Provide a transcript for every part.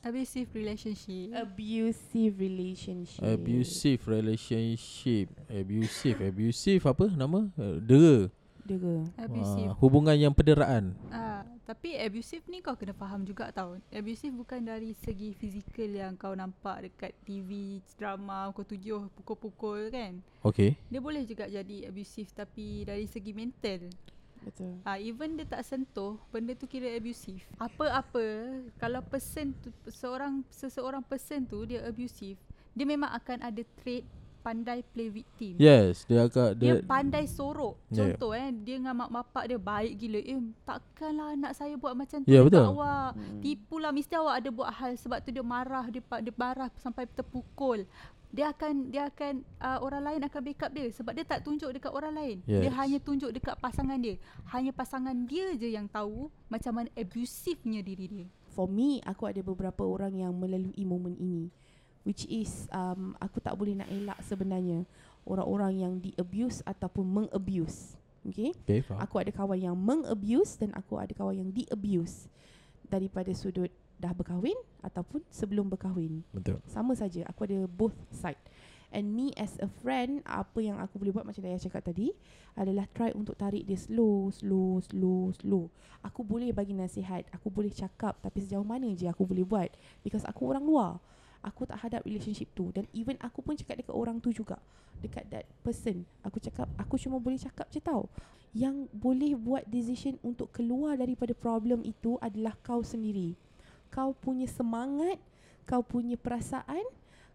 Abusive relationship. Abusive relationship. Abusive relationship. Abusive. Abusive apa nama? Uh, dera. Dera. Abusive. Uh, hubungan yang pederaan. Ah, tapi abusive ni kau kena faham juga tau. Abusive bukan dari segi fizikal yang kau nampak dekat TV, drama, kau tujuh pukul-pukul kan. Okay. Dia boleh juga jadi abusive tapi dari segi mental. Betul. Ah, even dia tak sentuh, benda tu kira abusive. Apa-apa kalau person tu seorang seseorang person tu dia abusive, dia memang akan ada trait pandai play victim. Yes, dia agak Dia dia, pandai sorok. Contoh eh, dia dengan mak bapak dia baik gila. Eh, takkanlah anak saya buat macam tu dekat betul. awak. Hmm. Tipulah mesti awak ada buat hal sebab tu dia marah, dia dia marah sampai terpukul. Dia akan dia akan uh, orang lain akan backup dia sebab dia tak tunjuk dekat orang lain. Yes. Dia hanya tunjuk dekat pasangan dia. Hanya pasangan dia je yang tahu macam mana abusifnya diri dia. For me, aku ada beberapa orang yang melalui momen ini. Which is, um, aku tak boleh nak elak sebenarnya. Orang-orang yang di-abuse ataupun meng-abuse. Okay? Okay, faham. Aku ada kawan yang meng-abuse dan aku ada kawan yang di-abuse. Daripada sudut dah berkahwin ataupun sebelum berkahwin. Betul. Sama saja, aku ada both side. And me as a friend, apa yang aku boleh buat macam Daya cakap tadi adalah try untuk tarik dia slow, slow, slow, slow. Aku boleh bagi nasihat, aku boleh cakap tapi sejauh mana je aku boleh buat because aku orang luar. Aku tak hadap relationship tu dan even aku pun cakap dekat orang tu juga. Dekat that person, aku cakap aku cuma boleh cakap je tau. Yang boleh buat decision untuk keluar daripada problem itu adalah kau sendiri. Kau punya semangat, kau punya perasaan,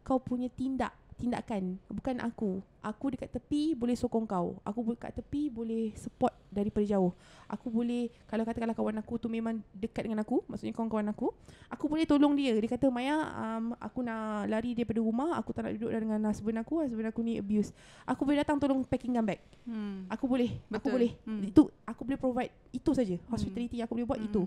kau punya tindak tindakan. Bukan aku. Aku dekat tepi boleh sokong kau. Aku boleh kat tepi boleh support daripada jauh. Aku boleh kalau katakanlah kawan aku tu memang dekat dengan aku maksudnya kawan-kawan aku aku boleh tolong dia. Dia kata Maya um, aku nak lari daripada rumah. Aku tak nak duduk dengan husband aku. Husband aku ni abuse. Aku boleh datang tolong packing bag. Hmm. aku boleh. Aku Betul. boleh. Hmm. itu aku boleh provide itu saja hospitality yang aku boleh buat Hmm. itu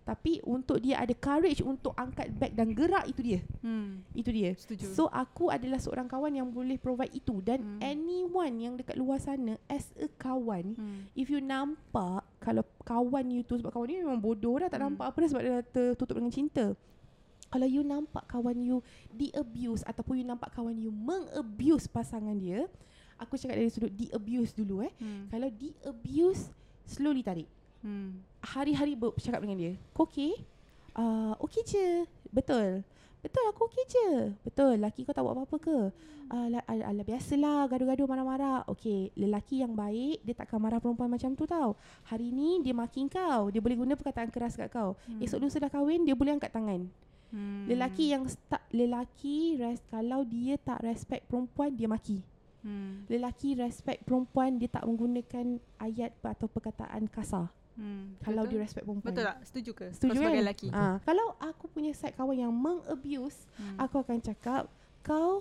tapi untuk dia ada courage untuk angkat bag dan gerak itu dia Hmm. itu dia Setuju. So aku adalah seorang kawan yang boleh provide itu dan Hmm. anyone yang dekat luar sana as a kawan hmm. if you nampak kalau kawan you tu sebab kawan you memang bodoh dah tak Hmm. nampak apa dah sebab dia dah tertutup dengan cinta. Kalau you nampak kawan you di-abuse ataupun you nampak kawan you meng-abuse pasangan dia, aku cakap dari sudut di-abuse dulu eh. Hmm. Kalau di-abuse, slowly tarik. Hmm. Hari-hari bercakap dengan dia. Kau okay? Uh, okay je. Betul. Betul aku okay je. Betul. Laki kau tak buat apa-apa ke? Uh, la, ala, ala, biasalah gaduh-gaduh marah-marah. Okay. Lelaki yang baik dia takkan marah perempuan macam tu tau. Hari ni dia maki kau. Dia boleh guna perkataan keras kat kau. Hmm. Esok lusa dah kahwin dia boleh angkat tangan. Hmm. Lelaki yang tak lelaki res, kalau dia tak respect perempuan dia maki. Hmm. Lelaki respect perempuan dia tak menggunakan ayat atau perkataan kasar. Hmm. Kalau Betul? dia respect perempuan. Betul tak? Setuju ke? Setuju Kau sebagai kan? lelaki. Ah, kalau aku punya side kawan yang meng-abuse, Hmm. aku akan cakap, kau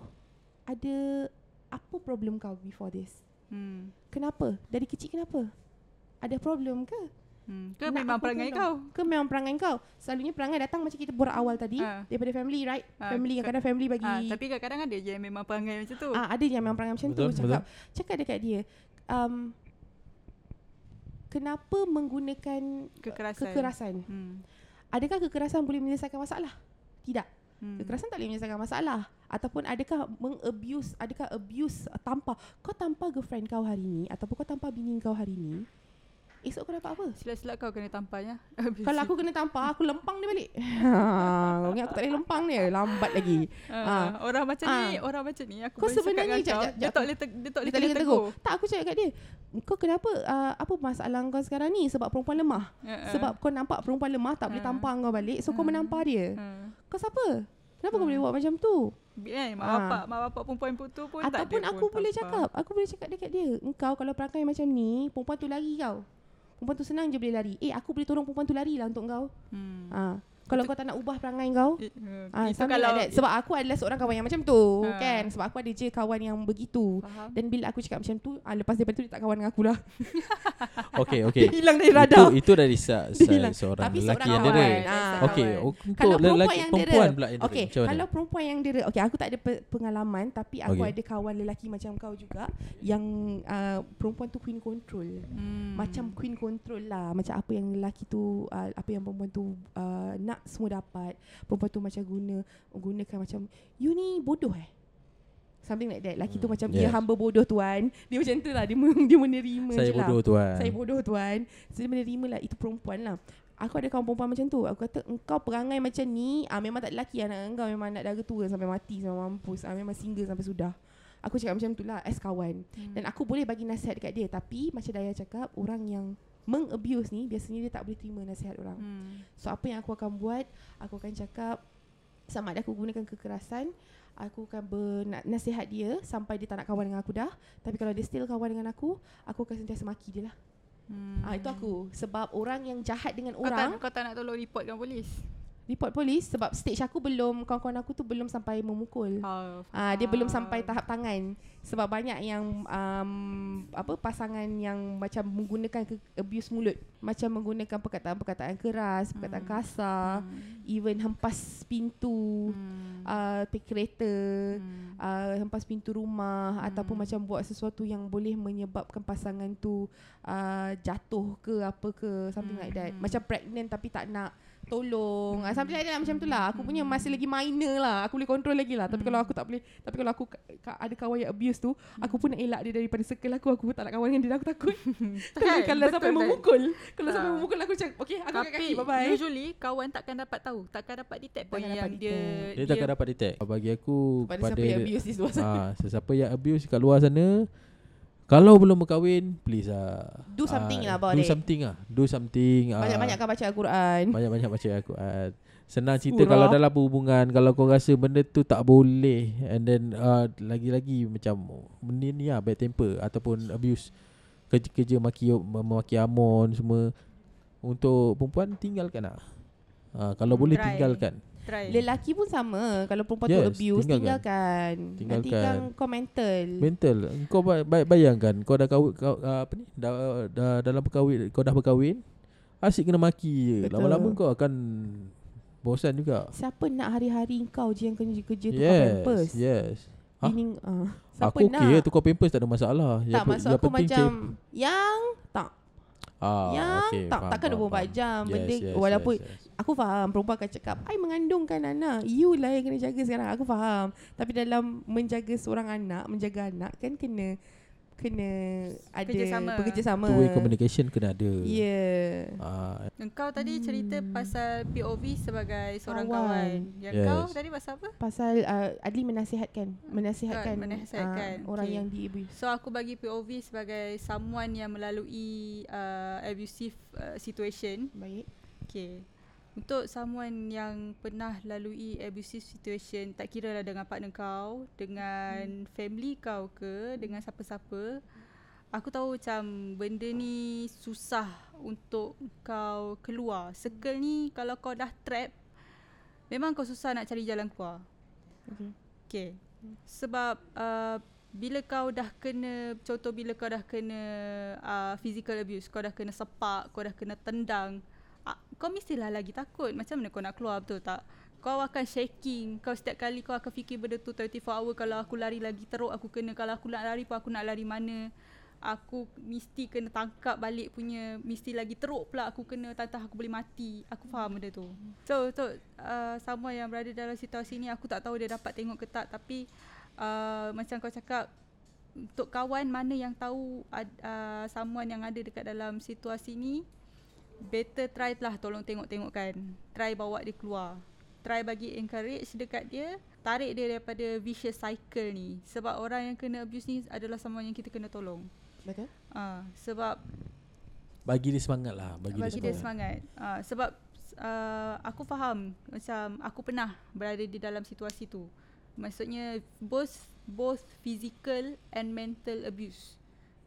ada apa problem kau before this? Hmm. Kenapa? Dari kecil kenapa? Ada problem ke? Hmm. Ke Nak memang perangai kau? Ke memang perangai kau? Selalunya perangai datang macam kita borak awal tadi Ah. daripada family, right? Ah, family yang ka- kadang family bagi Ah, tapi kadang-kadang ada je yang memang perangai macam tu. Ah, ada je yang memang perangai macam Betul, tu cakap cakap dekat dia um, kenapa menggunakan Kekerasan. kekerasan Hmm. adakah kekerasan boleh menyelesaikan masalah tidak Hmm. kekerasan tak boleh menyelesaikan masalah ataupun adakah mengabuse adakah abuse uh, tampar kau tampar girlfriend kau hari ni ataupun kau tampar bini kau hari ni esok kau dapat apa Silap-silap kau kena tamparnya. kalau aku kena tampar aku lempang dia balik ha, kau ingat aku tak boleh lempang dia lambat lagi Ah, orang macam ni, Ah. orang macam ni aku Kau boleh cakap sebenarnya dengan jap, kau, jap, dia jap. tak boleh te- dia tak boleh tak boleh tegur. tegur. Tak aku cakap kat dia Kau kenapa uh, Apa masalah kau sekarang ni Sebab perempuan lemah Uh-uh. Sebab kau nampak perempuan lemah Tak boleh Ah. tampar kau balik So kau Ah. menampar dia Ha. Kau siapa Kenapa kau Ah. boleh buat macam tu Eh, mak Ah. bapak, mak bapak perempuan putu pun tak Ataupun ada aku pun boleh tampar. cakap Aku boleh cakap dekat dia Engkau kalau perangai macam ni Perempuan tu lari kau Perempuan tu senang je boleh lari Eh aku boleh tolong perempuan tu lari lah untuk kau Hmm. ha. Kalau kau tak nak ubah perangai kau uh, Ah, itu kalau like that. Sebab aku adalah seorang kawan yang macam tu Ah. kan Sebab aku ada je kawan yang begitu faham. Dan bila aku cakap macam tu ah, Lepas daripada tu dia tak kawan dengan aku lah Okay, okay. Dia hilang dari itu radar itu dari sa, Dia sa, hilang. seorang Tapi lelaki seorang yang kawan. dera. Ah. Okey, kawan. untuk Kalau perempuan lelaki yang perempuan dera. pula yang dera. Okay, kalau perempuan yang dera Okay, aku tak ada pe- pengalaman Tapi aku Okay. ada kawan lelaki macam kau juga Yang uh, perempuan tu queen control Hmm. Macam queen control lah Macam apa yang lelaki tu uh, Apa yang perempuan tu uh, nak nak semua dapat. Perempuan tu macam guna gunakan macam you ni bodoh eh. Something like that. Laki tu Hmm, macam yes. dia hamba bodoh tuan. Dia macam tu lah. Dia, men- dia menerima Saya je lah. bodoh tuan. Saya bodoh tuan. So, dia menerima lah itu perempuan lah. Aku ada kawan perempuan macam tu. Aku kata engkau perangai macam ni, ah memang tak lelaki anak engkau memang nak dara tua sampai mati sampai mampus. Ah memang single sampai sudah. Aku cakap macam tu lah as kawan. Hmm. Dan aku boleh bagi nasihat dekat dia tapi macam Daya cakap orang yang mengabuse ni biasanya dia tak boleh terima nasihat orang. Hmm. So apa yang aku akan buat, aku akan cakap sama ada aku gunakan kekerasan, aku akan bernasihat dia sampai dia tak nak kawan dengan aku dah. Tapi kalau dia still kawan dengan aku, aku akan sentiasa maki dia lah. Hmm. Ah itu aku sebab orang yang jahat dengan Kau tak, orang kau tak nak tolong report polis? Report polis sebab stage aku belum kawan-kawan aku tu belum sampai memukul. Oh, Ah dia belum sampai tahap tangan sebab banyak yang um, apa pasangan yang macam menggunakan ke, abuse mulut, macam menggunakan perkataan-perkataan keras, perkataan Hmm. kasar, Hmm. even hempas pintu, Hmm. uh, take kereta, Hmm. uh, hempas pintu rumah hmm. ataupun macam buat sesuatu yang boleh menyebabkan pasangan tu uh, jatuh ke apa ke something Hmm. like that. Hmm. Macam pregnant tapi tak nak tolong. Hmm. something like that lah, macam tu lah. Aku punya Hmm. masih lagi minor lah. Aku boleh control lagi lah. Tapi Hmm. kalau aku tak boleh, tapi kalau aku ka- ada kawan yang abuse tu, aku pun nak elak dia daripada circle aku. Aku pun tak nak kawan dengan dia. Aku takut. tapi Kan? kalau Betul sampai kan? memukul, kalau sampai Ah. memukul aku cakap, okay aku kat Tapi kaki, bye-bye. usually kawan takkan dapat tahu, takkan dapat detect pun yang dapat dia detect. Dia takkan dapat detect. Bagi aku Pada siapa yang abuse di luar sana. ah, sesiapa yang abuse kat luar sana kalau belum berkahwin please ah Do something ah, lah about do it. something ah do something ah, Banyak-banyak kan baca Al-Quran. banyak-banyak baca Al-Quran senang cerita Surah. kalau dalam hubungan kalau kau rasa benda tu tak boleh and then uh, lagi-lagi macam benda ni lah bad temper ataupun abuse kerja-kerja maki memaki amon semua untuk perempuan tinggalkan lah uh, kalau boleh try. tinggalkan try. Lelaki pun sama Kalau perempuan tu Yes, abuse tinggalkan. Tinggalkan, Nanti Tinggalkan. kan kau mental mental kau ba- ba- bayangkan kau dah kahwin kau, uh, apa ni dah, dah dalam perkahwin kau dah berkahwin asyik kena maki je Betul. lama-lama kau akan bosan juga Siapa nak hari-hari kau je Yang kerja, kerja tukar yes pampers yes Hah? Bini, uh, Siapa Aku nak okey je tukar pampers tak ada masalah. Tak pe- maksud aku penting macam cik- Yang Tak ah, Yang okay, tak faham, Takkan faham, 24 faham. jam Yes, Benda yes, Walaupun yes, yes. Aku faham Perempuan akan cakap I mengandungkan anak You lah yang kena jaga sekarang Aku faham Tapi dalam Menjaga seorang anak Menjaga anak Kan kena Kena Ada Kerjasama. Bekerjasama Two way communication kena ada. Yeah Ah, Engkau tadi cerita Hmm. pasal POV sebagai seorang Kawan. kawan. Yang Yes. kau tadi pasal apa? Pasal uh, Adli menasihatkan Menasihatkan, Kan, menasihatkan. uh, Orang Okay. yang di abuse So aku bagi POV sebagai someone yang melalui uh, abusive uh, situation. Baik Okay. Untuk someone yang pernah lalui abusive situation, tak kira lah dengan partner kau, dengan family kau ke, dengan siapa-siapa, aku tahu macam benda ni susah untuk kau keluar. Circle ni kalau kau dah trap, memang kau susah nak cari jalan keluar. okay. Okay. Sebab uh, bila kau dah kena contoh bila kau dah kena uh, physical abuse, kau dah kena sepak, kau dah kena tendang, kau mestilah lagi takut. Macam mana kau nak keluar betul tak? Kau akan shaking. Kau setiap kali kau akan fikir benda tu 24 hour kalau aku lari lagi teruk aku kena kalau aku nak lari pun aku nak lari mana. Aku mesti kena tangkap balik punya Mesti lagi teruk pula aku kena Tantah aku boleh mati Aku faham benda tu So, so uh, Sama yang berada dalam situasi ni Aku tak tahu dia dapat tengok ke tak Tapi uh, Macam kau cakap Untuk kawan mana yang tahu uh, Someone yang ada dekat dalam situasi ni Better try lah tolong tengok-tengokkan Try bawa dia keluar Try bagi encourage dekat dia Tarik dia daripada vicious cycle ni Sebab orang yang kena abuse ni Adalah someone yang kita kena tolong Betul uh, Sebab bagi dia semangat lah, bagi, bagi dia dia semangat. semangat. Uh, sebab uh, aku faham macam aku pernah berada di dalam situasi tu. Maksudnya both both physical and mental abuse.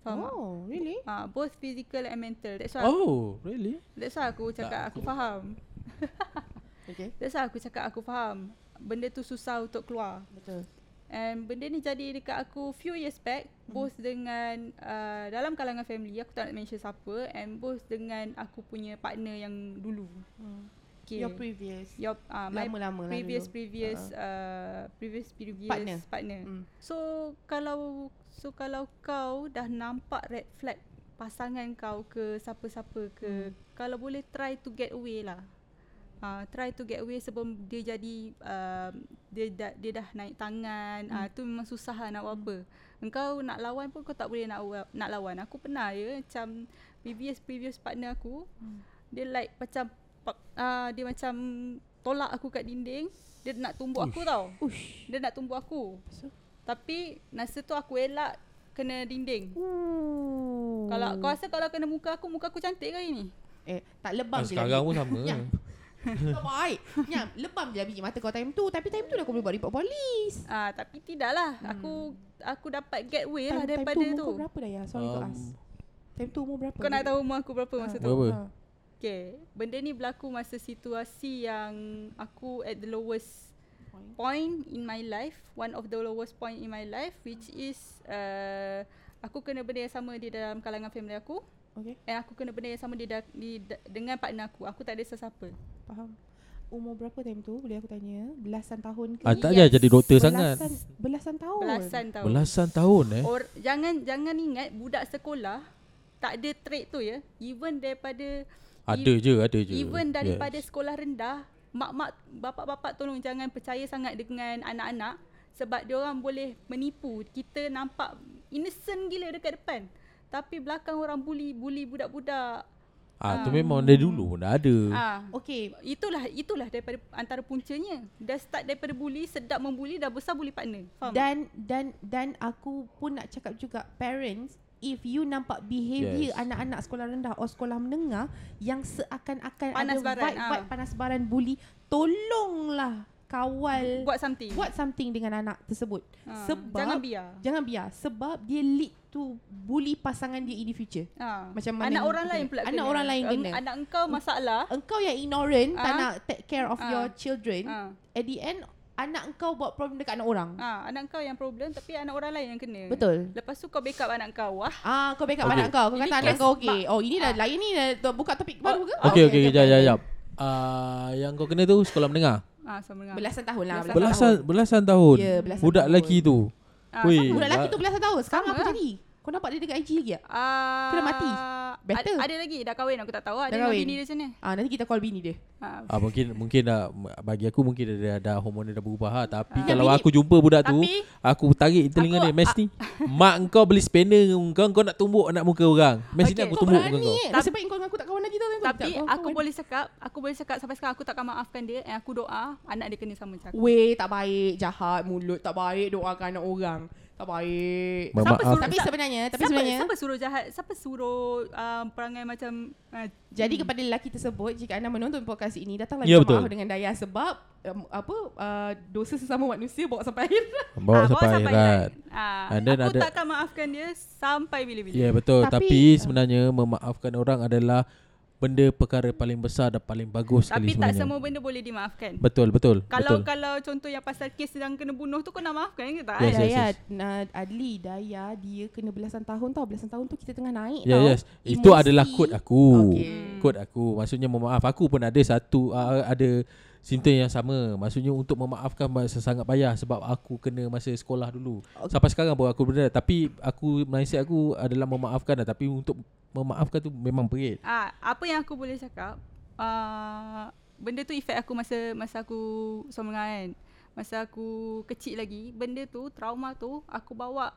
Faham tak? Oh really Uh, both physical and mental. That's why Oh, really? that's why aku cakap Tak, aku aku- faham. Okay That's why aku cakap aku faham. Benda tu susah untuk keluar. Betul And benda ni jadi dekat aku few years back both dengan uh, dalam kalangan family aku tak nak mention siapa and both dengan aku punya partner yang dulu. Okay. Your previous your uh, my Lama-lama lah previous dulu. previous uh, previous previous Partner. partner. Hmm. So kalau so kalau kau dah nampak red flag pasangan kau ke siapa-siapa ke Hmm. kalau boleh try to get away lah. uh, try to get away sebelum dia jadi uh, dia dah dia dah naik tangan hmm. uh, tu memang susah lah nak buat apa engkau nak lawan pun kau tak boleh nak nak lawan aku pernah ya macam previous previous partner aku Hmm. dia like macam uh, dia macam tolak aku kat dinding dia nak tumbuk aku tau Ush. dia nak tumbuk aku So, tapi masa tu aku elak kena dinding Ooh. kalau kau rasa kalau kena muka aku muka aku cantik ke ini Eh, tak lebam Ah, je sekarang lah pun sama. Nyam. Tak baik Nyam, lebam je lah biji mata kau time tu Tapi time tu dah kau boleh buat report polis Ah, tapi tidaklah. Hmm. Aku aku dapat get way lah time, daripada time tu. tu. Umur kau berapa dah ya? Sorry to Um, ask Time tu umur berapa? Kau nak tahu umur aku berapa masa tu? Berapa? Ah. Okay. Benda ni berlaku masa situasi yang aku at the lowest point in my life. One of the lowest point in my life which is uh, aku kena benda yang sama di dalam kalangan family aku. Okay And aku kena benda yang sama di, da- di da- dengan partner aku. Aku tak ada sesiapa. Faham Umur berapa time tu? Boleh aku tanya? Belasan tahun ke? Ah, tak payah jadi doktor sangat. belasan, Belasan tahun Belasan tahun. Belasan tahun eh. Or, jangan jangan ingat budak sekolah tak ada trait tu ya. Even daripada Ada je, ada je. Even daripada Yes. sekolah rendah, mak-mak, bapak-bapak tolong jangan percaya sangat dengan anak-anak sebab dia orang boleh menipu. Kita nampak innocent gila dekat depan. Tapi belakang orang bully, bully budak-budak. Ah, tu memang dari dulu pun dah ada. Ah, Okay itulah itulah daripada antara puncanya. Dah start daripada bully, sedap membuli, dah besar bully partner. Faham? Dan dan dan aku pun nak cakap juga parents if you nampak behavior Yes. anak-anak sekolah rendah atau sekolah menengah yang seakan-akan Panas ada baran, vibe, ah. vibe panas baran bully tolonglah kawal buat something. buat something dengan anak tersebut Ah, sebab jangan biar. jangan biar sebab dia lead to bully pasangan dia in the future Ah. Macam mana anak yang orang lain pula anak kena. orang lain kena. Anak engkau masalah. engkau yang ignorant tak Ah. nak take care of Ah. your children Ah. at the end anak engkau buat problem dekat anak orang Ah, anak kau yang problem tapi anak orang lain yang kena. betul Lepas tu kau backup anak kau. Wah. Ah, kau backup Okay. anak kau. Kau Ini kata anak kau okey. Oh, ini dah Ah. lain ni dah tu- buka topik baru ke? Okey, okey, jap, jap, jap. Ah, yang kau kena tu sekolah menengah. Ah, sama dengan. Belasan tahun lah. Belasan Belasan belasan tahun. Ya, belasan Budak tahun. lelaki tu. Ah, sama. Budak lelaki tu belasan tahun. Sekarang apa lah. jadi? Kau nampak dia dekat IG lagi tak? Ah, Kena mati. Better. Ada, ada lagi dah kahwin aku tak tahu. Ada Dah kahwin. bini dia macam ni. Ah, nanti kita call bini dia. Ah. Ah mungkin mungkin dah bagi aku mungkin dah dah hormon dia dah berubah ha. tapi Ah. kalau aku jumpa budak tu Tapi aku tarik telinga Aku- dia Mes ni mak kau beli spanner kau kau nak tumbuk anak muka orang Mes ni Okay. aku tumbuk muka berani kau eh. Nasib baik kau dengan aku tak kawan lagi tau. Tapi tak- aku kawan. boleh cakap, aku boleh cakap sampai sekarang aku takkan maafkan dia and aku doa anak dia kena sama macam aku. Weh, tak baik. Jahat mulut. Tak baik doakan anak orang. Tak baik. Siapa suruh- Tapi sebenarnya, tapi siapa, sebenarnya siapa suruh jahat? Siapa suruh um, perangai macam uh, Jadi kepada lelaki tersebut jika anda menonton podcast ini datanglah Ya, minta maaf dengan Daya sebab um, apa uh, dosa sesama manusia bawa sampai akhir. bawa ah, sampai akhirat Ah, And then aku ada- takkan maafkan dia sampai bila-bila. ya yeah, betul Tapi- tapi, sebenarnya memaafkan orang adalah benda perkara paling besar dan paling bagus Tapi sekali tak sebenarnya semua benda boleh dimaafkan. betul betul Kalau betul kalau contoh yang pasal kes yang kena bunuh tu kau nak maafkan ke tak? Yes, yes, Daya, yes. Nah, Adli, Daya dia kena belasan tahun tau. Belasan tahun tu kita tengah naik Ya tau. yes itu Emosi. adalah kod aku Okey. kod aku maksudnya memaaf aku pun ada satu uh, ada simptom yang sama. Maksudnya untuk memaafkan masa sangat payah sebab aku kena masa sekolah dulu. Okey. sampai sekarang pun aku benda tapi aku mindset aku adalah memaafkan dah tapi untuk memaafkan tu memang perit. Ah, apa yang aku boleh cakap, uh, benda tu efek aku masa masa aku sama kan. Masa aku kecil lagi, benda tu, trauma tu aku bawa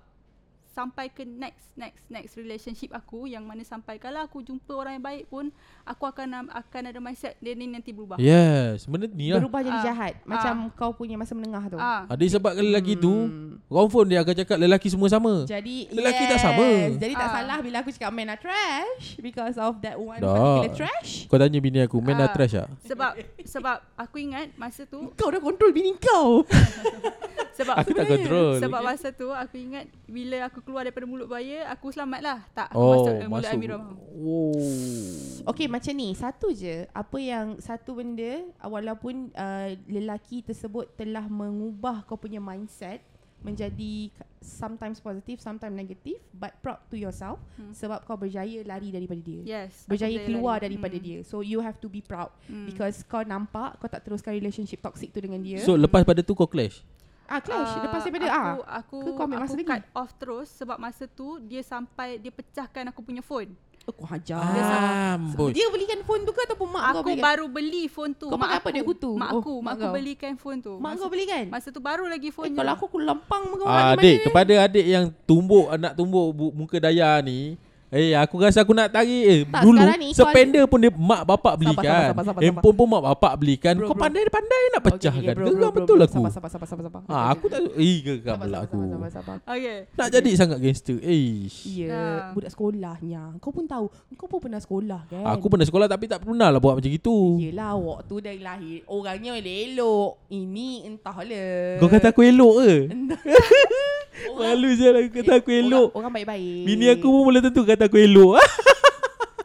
sampai ke next next next relationship aku yang mana sampai kalau aku jumpa orang yang baik pun aku akan akan ada mindset dia ni nanti berubah. yes benda ni lah Berubah jadi Ah. jahat. Macam kau punya masa menengah tu. Ah, ada sebab lelaki tu Hmm. confirm dia akan cakap lelaki semua sama Jadi Lelaki yes. tak sama. Jadi tak Ah. salah bila aku cakap men are trash because of that one Dah. particular trash. kau tanya bini aku man dah Ah. trash tak sebab sebab aku ingat masa tu Kau dah control bini kau. sebab aku tak control Sebab masa tu aku ingat bila aku keluar daripada mulut buaya aku selamat lah. Tak aku oh masuk dalam mulut masuk Amirah. oh Okay macam ni Satu je Apa yang Satu benda Walaupun uh, Lelaki tersebut Telah mengubah Kau punya mindset Menjadi Sometimes positive Sometimes negative But proud to yourself Hmm. Sebab kau berjaya Lari daripada dia Yes. Berjaya keluar lari. daripada Hmm. dia So you have to be proud Hmm. Because kau nampak Kau tak teruskan relationship toxic tu dengan dia so lepas pada tu kau clash Ah clash Ah, Lepas daripada aku, ah aku Ke kau ambil aku masa lagi? cut off terus sebab masa tu dia sampai dia pecahkan aku punya phone. Aku hajar. Amboi. Dia belikan phone tu ke ataupun mak kau Aku belikan? baru beli phone tu. Kau pakai apa dia kutu? Mak Oh, aku, mak mak aku kau. belikan phone tu. Mak Masa- kau belikan? Masa tu baru lagi Eh, phone kalau aku aku lempang muka Ah, adik kepada adik yang tumbuk nak tumbuk bu- muka daya ni Eh aku rasa aku nak tarik eh, Tak, Dulu ni Sepender pun dia mak bapak belikan sabar, sabar, sabar, Handphone pun mak bapak belikan Bro, Kau pandai-pandai nak bro, bro, Geram bro, betul bro. aku Sabar, sabar, sabar, sabar. Ah, Aku tak Eh geram Sabar, pula aku sabar, sabar, sabar. Okay. Nak jadi sangat gangster Eish Ya, budak sekolahnya. Kau pun tahu, kau pun pernah sekolah kan? Aku pernah sekolah tapi tak pernah lah buat macam gitu Yelah, waktu dari lahir, orangnya elok. Ini entahlah. Kau kata aku elok ke? Entah. Malu je lah aku kata aku elok Orang, orang baik-baik. Bini aku pun boleh tentu kata aku elok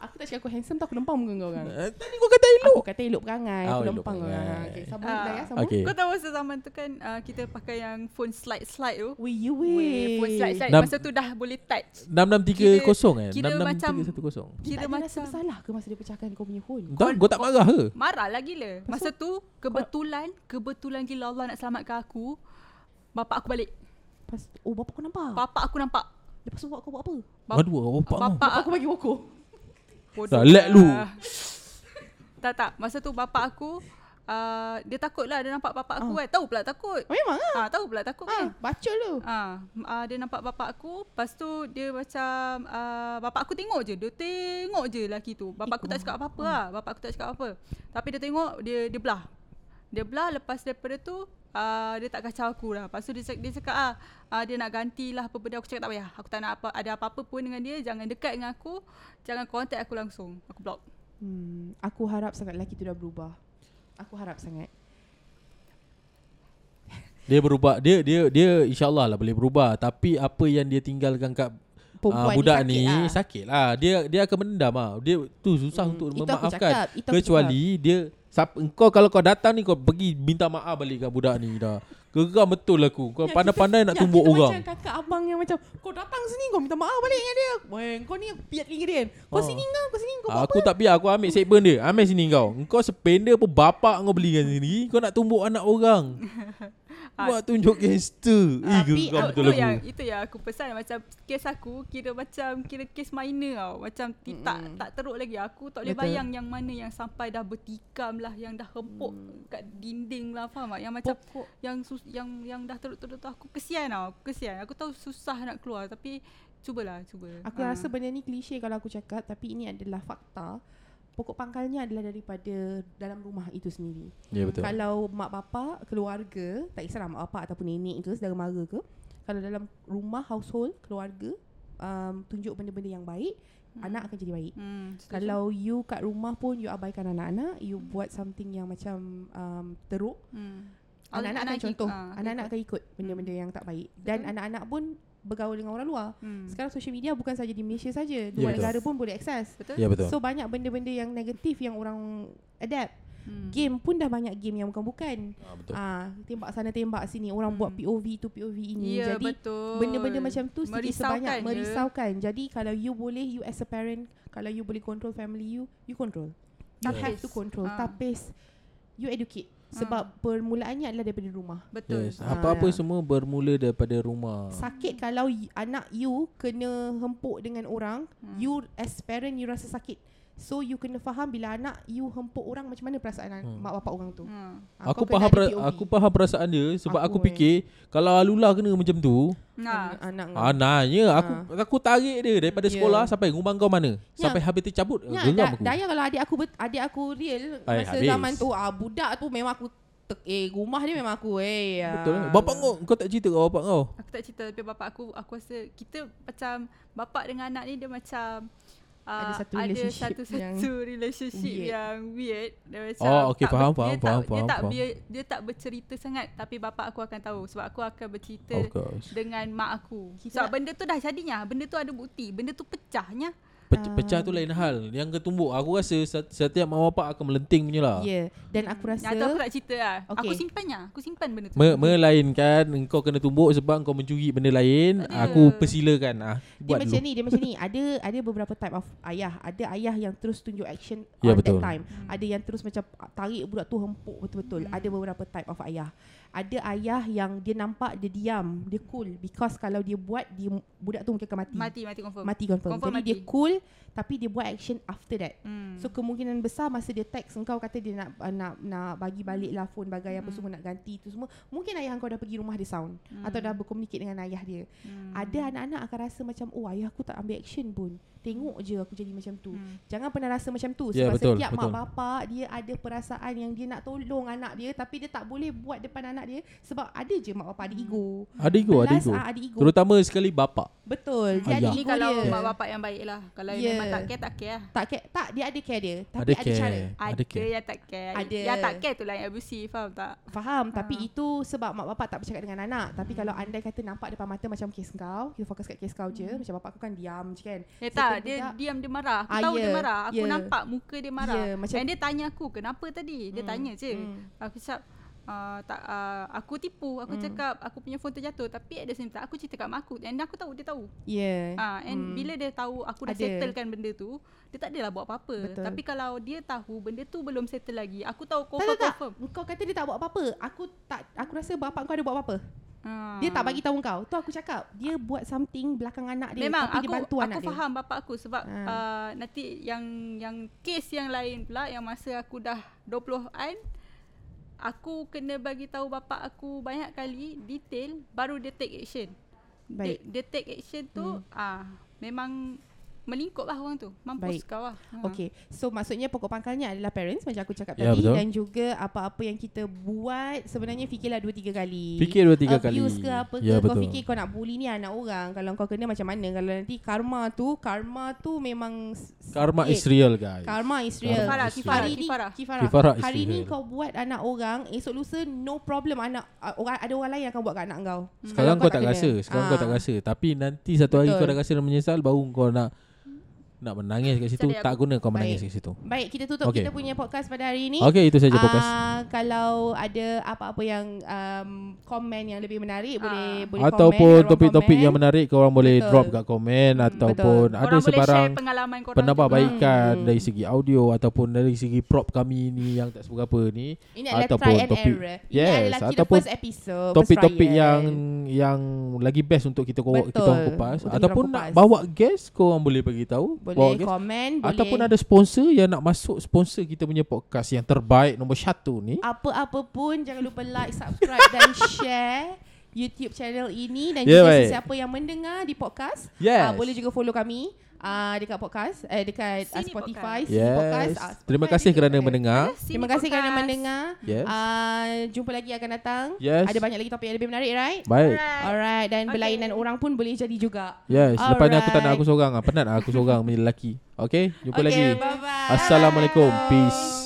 Aku tak cakap aku handsome tau, aku lempang muka kau orang. Eh, Tadi kau kata elok Aku kata elok perangai, Oh, aku lempang orang. Okay, sambung Ah. dah ya, sambung. Okay Kau tahu masa zaman tu kan uh, kita pakai yang phone slide-slide tu. Weh, you Weh, weh. phone slide-slide. Nam- Masa tu dah boleh touch. 6630 kan? kira 6630 Dia Kira tak ada rasa macam bersalah ke masa dia pecahkan kau punya phone? Entah kau tak marah ke? marah lah gila. Masa tu kebetulan, kebetulan gila Allah nak selamatkan aku. Bapak aku balik. Pas, oh, bapak kau nampak? Bapak aku nampak. Lepas tu bapak kau buat apa? Bap- Aduh, bapak kau. Bapak Bapak kau bagi woko. Bodoh Dah, let lu. lah. tak tak. Masa tu bapak aku uh, dia takut lah dia nampak bapak aku Ah. kan. Tahu pula takut. Oh, memang ah. Ah, tahu pula takut Ah, kan. baca lu. Ah, uh, dia nampak bapak aku, lepas tu dia macam uh, bapak aku tengok je, dia tengok je lelaki tu. Bapak aku tak cakap apa-apa lah, bapak aku tak cakap apa. Tapi dia tengok dia dia belah. Dia belah lepas daripada tu uh, dia tak kacau aku lah. Lepas tu dia, dia cakap ah uh, dia nak gantilah apa benda aku cakap tak payah. Aku tak nak apa ada apa-apa pun dengan dia, jangan dekat dengan aku, jangan contact aku langsung. Aku block. Hmm, aku harap sangat lelaki tu dah berubah. Aku harap sangat. Dia berubah. Dia dia dia insyaallah lah boleh berubah. Tapi apa yang dia tinggalkan kat uh, budak ni lah. sakit lah. Dia dia akan mendam lah. Dia tu susah Mm, untuk itu aku memaafkan. cakap, itu aku Kecuali dia siapa engkau kalau kau datang ni kau pergi minta maaf balik kat budak ni dah. Geram betul aku. Kau Yang pandai-pandai nak yang tumbuk kita orang. macam kakak abang yang macam Kau datang sini kau minta maaf balik dengan dia Weh kau ni piat lagi dia Kau Oh. sini kau Kau sini kau Aku tak biar aku ambil segmen dia. Ambil sini kau. Engkau sepender pun bapak kau belikan sini. Kau nak tumbuk anak orang. Buat tunjuk gangster. Eh Tapi, geram ah, betul itu aku. yang itu yang aku pesan macam kes aku kira macam kira kes minor tau. Macam ti- tak tak teruk lagi. Aku tak boleh Betul. bayang yang mana yang sampai dah bertikam lah, yang dah hempuk kat dinding lah faham tak? Yang macam Pokok yang sus, yang yang dah teruk-teruk tu aku kesian tau. Aku kesian. Aku tahu susah nak keluar tapi cubalah, cuba. Aku Ah. rasa benda ni klise kalau aku cakap Tapi ini adalah fakta Pokok pangkalnya adalah daripada dalam rumah itu sendiri Ya betul. Kalau mak bapak, keluarga Tak kisahlah mak bapak ataupun nenek ke, saudara mara ke Kalau dalam rumah, household, keluarga um, Tunjuk benda-benda yang baik Hmm. Anak akan jadi baik hmm. Kalau you kat rumah pun you abaikan anak-anak You buat something yang macam um, teruk hmm. Anak-anak akan ikut- contoh ah, Anak-anak ikut. akan ikut benda-benda yang tak baik Dan Betul. anak-anak pun bergaul dengan orang luar Hmm. Sekarang social media bukan saja di Malaysia saja Luar Ya, betul. negara pun boleh akses Betul? Ya betul. So banyak benda-benda yang negatif yang orang adapt Hmm. Game pun dah banyak game yang bukan-bukan Ah, betul. Ah, Tembak sana tembak sini Orang buat Hmm. POV tu POV ini Ya, Jadi betul. benda-benda macam tu sedikit sebanyak je. merisaukan. Jadi kalau you boleh you as a parent, kalau you boleh control family you, you control. You Yes. have to control. Ah. Tapis you educate. Sebab Ah. permulaannya adalah daripada rumah. Betul. Yes. Ah, Apa-apa ya. semua bermula daripada rumah. Sakit kalau y- anak you kena hempuk dengan orang, Hmm. you as parent you rasa sakit. So you kena faham bila anak you hempuk orang macam mana perasaan Hmm. mak bapak orang tu. Hmm. Ah, Aku kau faham POV. aku faham perasaan dia sebab aku, Aku eh. fikir kalau Alula kena macam tu, Nah. anak kau. ah aku aku tarik dia daripada Ya. sekolah sampai rumah kau mana? Ya. Sampai habis tercabut. Ya, Geram da- aku. Daya kalau adik aku bet- adik aku real Ay, masa habis. zaman tu ah budak tu memang aku tek, eh rumah dia memang aku eh. ah. Betul. Bapak kau kau tak cerita kat bapak kau? Aku tak cerita tapi bapak aku aku rasa kita macam bapak dengan anak ni dia macam uh, Ada satu ada relationship satu yang satu relationship weird. yang weird. Dia macam Oh, okey, tak faham, faham, dia faham, tak, dia faham, tak faham. Dia, dia tak bercerita sangat tapi bapak aku akan tahu sebab aku akan bercerita dengan mak aku. Kita sebab nak- benda tu dah jadinya. Benda tu ada bukti. Benda tu pecahnya Pecah, Ah. pecah tu lain hal. Yang ketumbuk aku rasa set- setiap mak bapak akan melenting punya lah. Ya, yeah. dan aku rasa tu aku tak cerita lah aku Okey. simpannya aku simpan benda tu Me- melainkan engkau kena tumbuk sebab engkau mencuri benda lain, ada. aku persilakan ah. dia Buat macam dulu. ni, dia macam ni. Ada ada beberapa type of ayah. Ada ayah yang terus tunjuk action Ya, on betul. that time. Hmm. Ada yang terus macam tarik budak tu hempuk betul-betul. Hmm. Ada beberapa type of ayah. Ada ayah yang dia nampak dia diam, dia cool because kalau dia buat dia budak tu mungkin akan mati. Mati mati confirm. Mati confirm. Confirm Jadi dia mati. cool tapi dia buat action after that. Hmm. So kemungkinan besar masa dia text engkau kata dia nak uh, nak nak bagi balik lah phone bagai apa Hmm. semua nak ganti tu semua. Mungkin ayah kau dah pergi rumah dia sound Hmm. atau dah berkomunikasi dengan ayah dia. Hmm. Ada anak-anak akan rasa macam oh ayah aku tak ambil action pun. Tengok je aku jadi macam tu. Hmm. Jangan pernah rasa macam tu Ya, sebab betul, setiap mak betul. bapak dia ada perasaan yang dia nak tolong anak dia tapi dia tak boleh buat depan anak dia sebab ada je mak bapak ada ego. Ada ego, ada Belas, ego. ah, ada ego. Terutama sekali bapak. Betul. Dia Ayah. ada ego kalau dia. mak bapak yang baik lah. Kalau Yeah. memang tak care tak care lah. tak care, tak dia ada care dia tapi Ada ada, care. cara. Ada Ada care. yang tak care. Ada. Yang tak care tu lah yang abusive faham tak? Faham Tapi Ah. itu sebab mak bapak tak bercakap dengan anak Tapi kalau andai kata nampak depan mata Macam kes kau Kita fokus kat kes kau je Macam bapak aku kan diam je kan Ya Certain dia budak- diam dia marah. Aku Ah, tahu dia ya, marah. Aku ya. nampak muka dia marah. Ya, macam- And dia tanya aku, kenapa tadi? Dia Hmm, tanya je. hmm. Aku cakap, uh, tak, uh, aku tipu. Aku Hmm. cakap, aku punya phone terjatuh. Tapi at the same time, aku cerita kat mak aku. And aku tahu, dia tahu. Ya Ah, and Hmm. bila dia tahu aku dah Ada. settlekan benda tu, dia tak adalah buat apa-apa. Betul. Tapi kalau dia tahu benda tu belum settle lagi, aku tahu tak, confirm tak, tak. confirm. Kau kata dia tak buat apa-apa Aku tak Aku rasa bapak kau ada buat apa-apa Ah. Dia tak bagi tahu kau Tu aku cakap Dia buat something Belakang anak dia Memang Tapi aku dia bantu aku anak dia faham bapak aku sebab Ha. uh, nanti yang yang kes yang lain pula yang masa aku dah 20-an aku kena bagi tahu bapak aku banyak kali detail baru dia take action. Baik Dia, dia take action tu Hmm. ah memang melingkup lah orang tu. Mampus Baik. kau lah. Ha. Okay So maksudnya pokok pangkalnya adalah parents Macam aku cakap Ya, tadi betul. Dan juga apa-apa yang kita buat Sebenarnya fikirlah dua tiga kali Fikir dua tiga kali. abuse ke apa ke Ya, kau betul. fikir kau nak bully ni anak orang kalau kau kena macam mana kalau nanti karma tu karma tu memang Karma eh, is real guys. karma is real Kifarah, is real. kifarah, hari ni kifarah. kifarah, Kifarah is hari ni real. kau buat anak orang esok lusa no problem anak orang ada orang lain yang akan buat kat anak kau Sekarang Kalau kau tak kena. rasa, sekarang kau Ah. tak rasa. Tapi nanti satu hari Betul. kau dah rasa dan menyesal baru kau nak nak menangis kat situ, Sedih tak aku. guna kau menangis Baik. kat situ. baik kita tutup Okay. kita punya podcast pada hari ini Okey, itu saja Ah, podcast. kalau ada apa-apa yang um, komen yang lebih menarik boleh boleh komen Ataupun kat ruang topik-topik komen. yang menarik kau orang boleh Betul. drop kat komen Hmm, ataupun betul. ada Korang boleh sebarang share pengalaman korang penambahbaikan Hmm. dari segi audio ataupun dari segi prop kami ni yang tak seberapa ni Ini Ataupun try and topik- error. Ini Yes, adalah kira ataupun first episode. topik-topik yang yang lagi best untuk kita kau kita orang kupas Untuk ataupun nak kupas. bawa guest kau orang boleh bagi tahu boleh guest komen, boleh ataupun ada sponsor yang nak masuk sponsor kita punya podcast yang terbaik nombor satu ni. Apa-apa pun jangan lupa like, subscribe dan share YouTube channel ini. Dan Ya, juga baik. sesiapa yang mendengar di podcast yes. ah, boleh juga follow kami uh, dekat podcast eh dekat uh, Spotify, Podcast. Sini yes Podcast. Terima Spotify kasih ada kerana juga. mendengar Sini Terima kasih kerana podcast. mendengar. yes Uh, jumpa lagi akan datang. yes Ada banyak lagi topik yang lebih menarik, right? baik Alright. Alright dan Okay. berlainan orang pun boleh jadi juga. yes lepas ni aku tak nak aku seorang ah penat aku seorang menjadi lelaki okey jumpa okay, lagi bye-bye. assalamualaikum peace